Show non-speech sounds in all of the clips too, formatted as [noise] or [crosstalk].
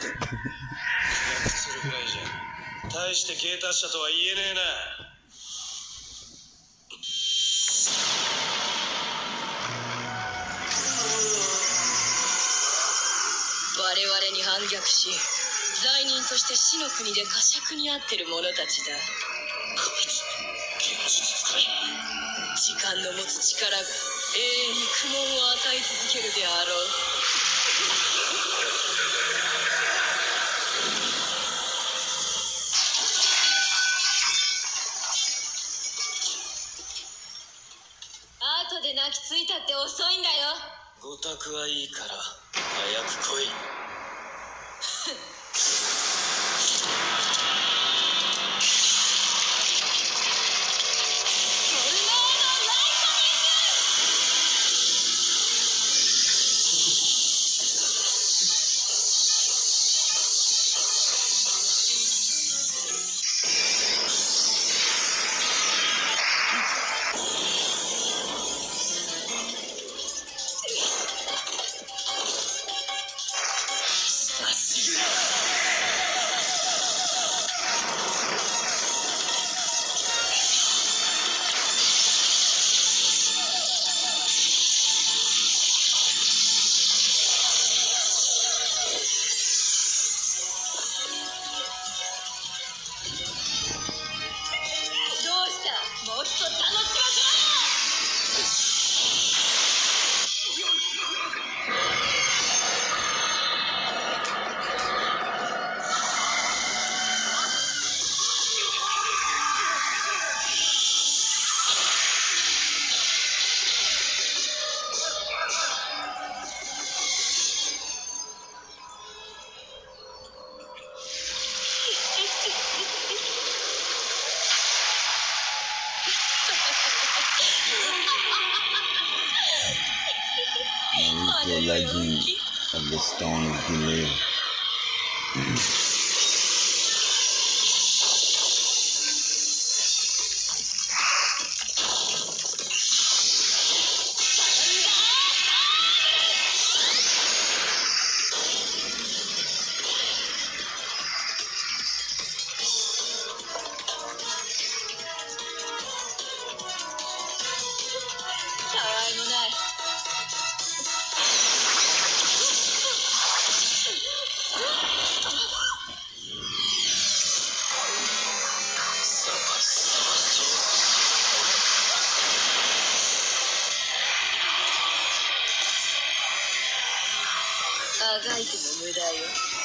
するぐらいじゃ大して芸達者とは言えねえな。我々に反逆し罪人として死の国で呵責にあってる者たちだ。こいつ芸能術使い。時間の持つ力が永遠に苦悶を与え続けるであろう後で泣きついたって遅いんだよ。ごたくはいいから早く来い [laughs] The legend of the Stone of Gilead. あがいても無駄よ。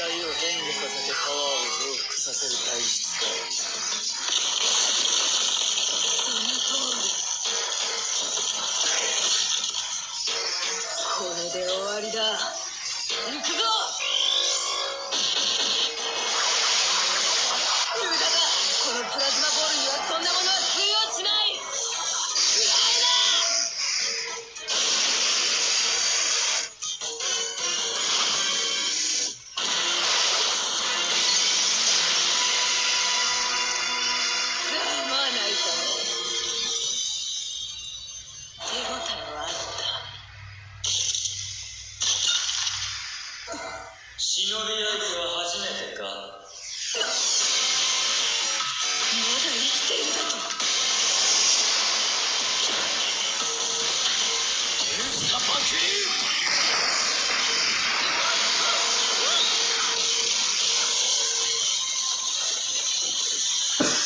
体を変化させてパワーを増幅させる体質だこれで終わりだ。行くぞ！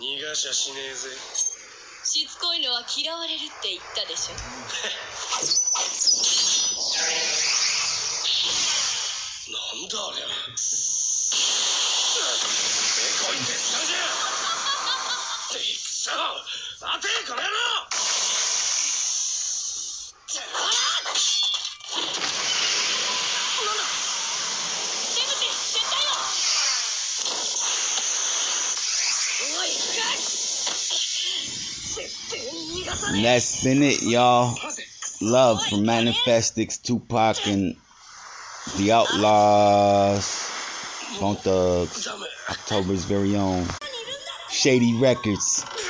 逃がしゃしねえぜ。しつこいのは嫌われるって言ったでしょ。なんだありゃせこいってしたじゃん。てくそ待てこの野郎 That's been it, y'all. Love from Manifestix, Tupac, and the Outlaws, Bone Thugs, October's very own. Shady Records.